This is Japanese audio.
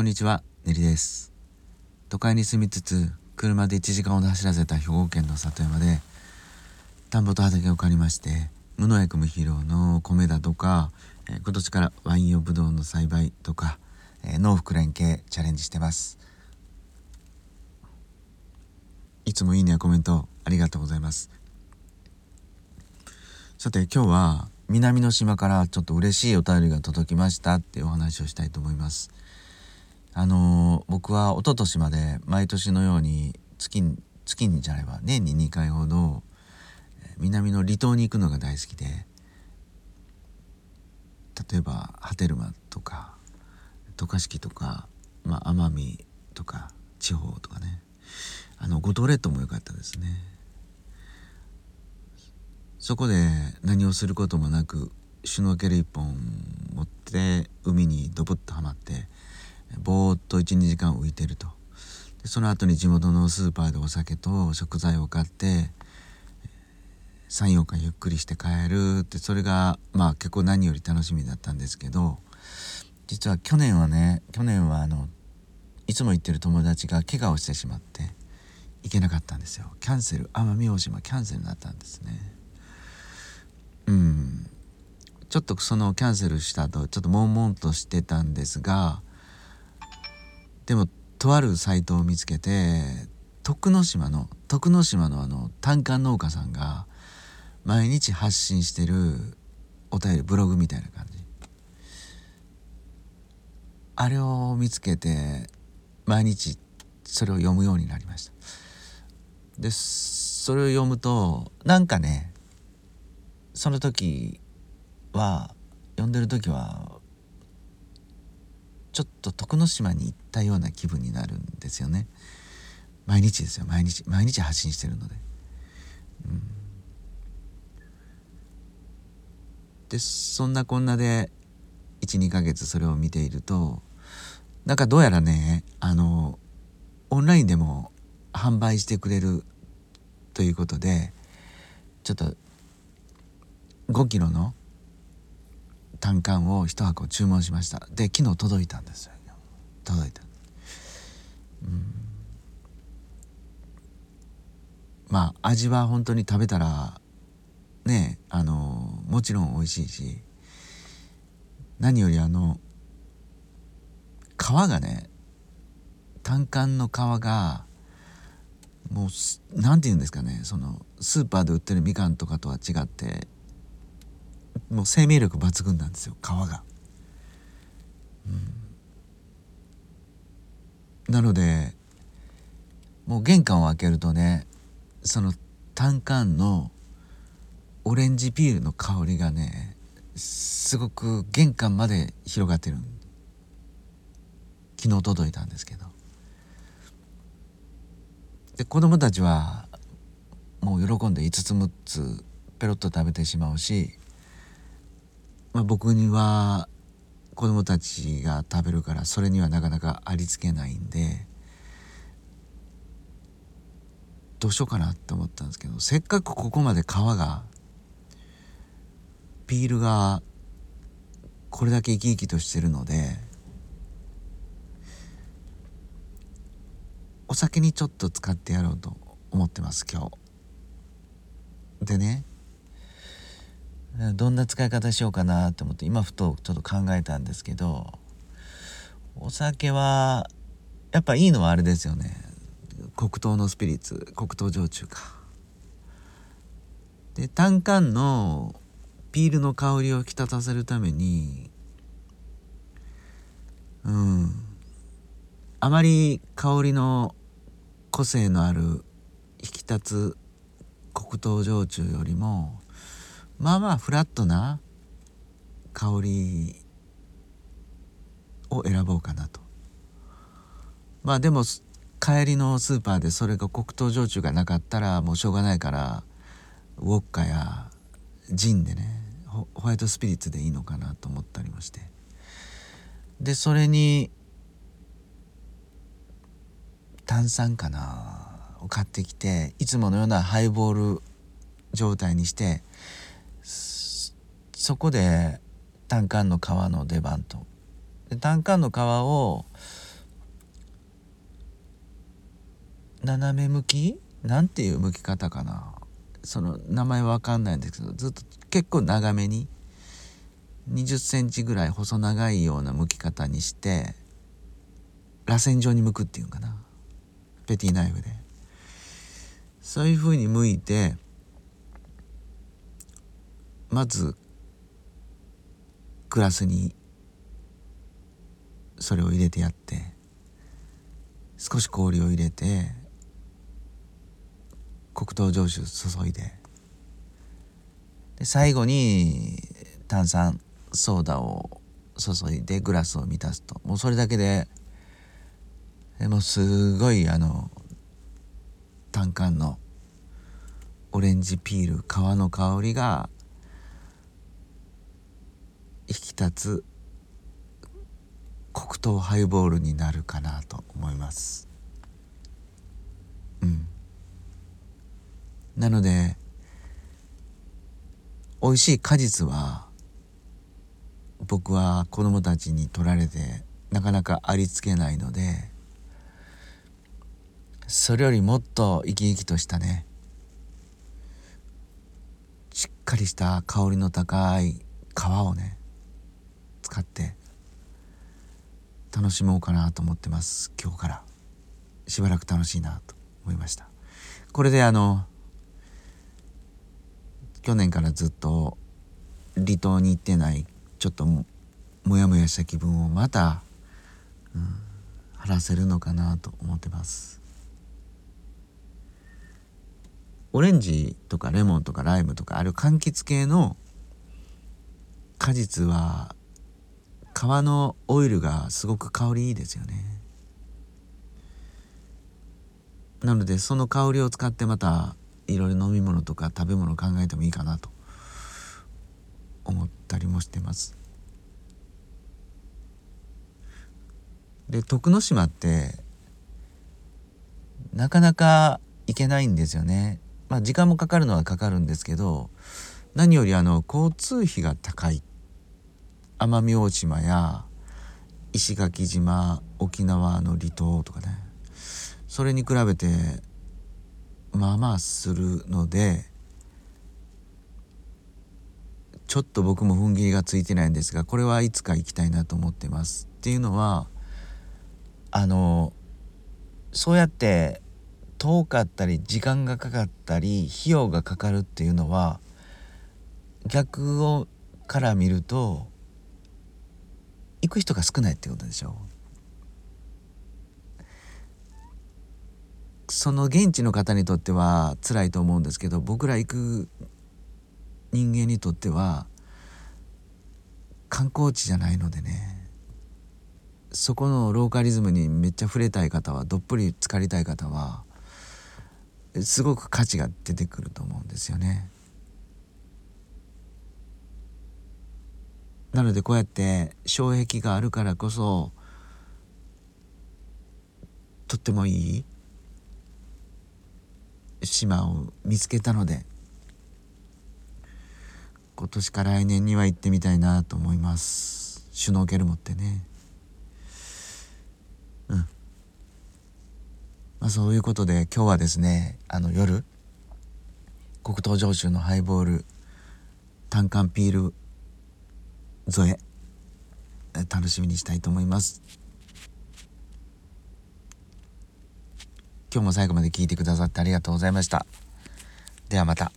こんにちは、ねりです。都会に住みつつ車で1時間ほど走らせた兵庫県の里山で田んぼと畑を借りまして無農薬無肥料の米だとか、えー今年からワイン用ブドウの栽培とか、えー農福連携チャレンジしてます。いつもいいねやコメントありがとうございます。さて今日は南の島からちょっと嬉しいお便りが届きましたっていうお話をしたいと思います。あのー僕は一昨年まで毎年のように月に月にじゃないわ年に2回ほど南の離島に行くのが大好きで例えば波照間とか渡嘉敷とか、まあ、奄美とか地方とかね。あの五島列島も良かったですね。そこで何をすることもなくシュノーケル一本持って海にドボッとはまってぼーっと12時間浮いてると。でその後に地元のスーパーでお酒と食材を買って34日ゆっくりして帰るってそれがまあ結構何より楽しみだったんですけど実は去年はね去年はあのいつも行ってる友達が怪我をしてしまって行けなかったんですよ。キャンセル奄美大島キャンセルになったんですね。うん。ちょっとそのキャンセルした後ちょっと悶々としてたんですがでもとあるサイトを見つけて徳之島の徳之島のあの単管農家さんが毎日発信してるお便りブログみたいな感じ。あれを見つけて毎日それを読むようになりました。でそれを読むとなんかねその時は読んでる時はちょっと徳之島に行ったような気分になるんですよね。毎日ですよ。毎日毎日発信してるので、うん、でそんなこんなで12ヶ月それを見ているとなんかどうやらねあのオンラインでも販売してくれるということでちょっと5キロの単管を1箱注文しました。で昨日届いたんですよ。届いた。うん。まあ味は本当に食べたらねあのもちろん美味しいし何よりあの皮がね単管の皮がもうすなんて言うんですかねそのスーパーで売ってるみかんとかとは違ってもう生命力抜群なんですよ皮が。うん、なのでもう玄関を開けるとねその単管のオレンジピールの香りがねすごく玄関まで広がってる昨日届いたんですけどで子供たちはもう喜んで5つ6つペロッと食べてしまうし、まあ、僕には子供たちが食べるからそれにはなかなかありつけないんでどうしようかなって思ったんですけどせっかくここまで皮がピールがこれだけ生き生きとしてるのでお酒にちょっと使ってやろうと思ってます今日。でねどんな使い方しようかなと思って今ふとちょっと考えたんですけどお酒はやっぱいいのはあれですよね。黒糖のスピリッツ黒糖焼酎か。で単管のピールの香りを引き立たせるためにうんあまり香りの個性のある引き立つ黒糖焼酎よりもまあまあフラットな香りを選ぼうかなと。まあでも帰りのスーパーでそれが黒糖焼酎がなかったらもうしょうがないからウォッカやジンでねホホワイトスピリッツでいいのかなと思ったりもして。でそれに炭酸かなを買ってきていつものようなハイボール状態にしてそこで単管の皮の出番と。単管の皮を斜め向き？なんていう向き方かな。その名前わかんないんですけどずっと結構長めに2 0センチぐらい細長いような向き方にして螺旋状に向くっていうかな。ペティナイフで。そういうふうに向いてまずグラスにそれを入れてやって少し氷を入れて黒糖焼酒注いでで最後に炭酸ソーダを注いでグラスを満たすと。もうそれだけででもすごいあの単管のオレンジピール皮の香りが引き立つ黒糖ハイボールになるかなと思います。うん。なので美味しい果実は僕は子供たちに取られてなかなかありつけないのでそれよりもっと生き生きとしたねしっかりした香りの高い皮をね使って楽しもうかなと思ってます。今日から。しばらく楽しいなと思いました。これであの去年からずっと離島に行ってないちょっともやもやした気分をまた、うん、晴らせるのかなと思ってます。オレンジとかレモンとかライムとかある柑橘系の果実は皮のオイルがすごく香りいいですよねなのでその香りを使ってまたいろいろ飲み物とか食べ物を考えてもいいかなと思ったりもしてます。で徳之島ってなかなか行けないんですよね。まあ時間もかかるのはかかるんですけど何よりあの交通費が高い奄美大島や石垣島沖縄の離島とかね。それに比べてまあまあするのでちょっと僕も踏ん切りがついてないんですがこれはいつか行きたいなと思ってます。っていうのはあのそうやって遠かったり時間がかかったり費用がかかるっていうのは逆をから見ると行く人が少ないってことでしょ？その現地の方にとっては辛いと思うんですけど僕ら行く人間にとっては観光地じゃないのでねそこのローカリズムにめっちゃ触れたい方はどっぷり浸かりたい方はすごく価値が出てくると思うんですよね。なのでこうやって障壁があるからこそとってもいい島を見つけたので今年か来年には行ってみたいなと思います。シュノーケル持ってね。うん。まあそういうことで今日はですねあの夜黒糖焼酎のハイボール単管ピール添え楽しみにしたいと思います。今日も最後まで聞いてくださってありがとうございました。ではまた。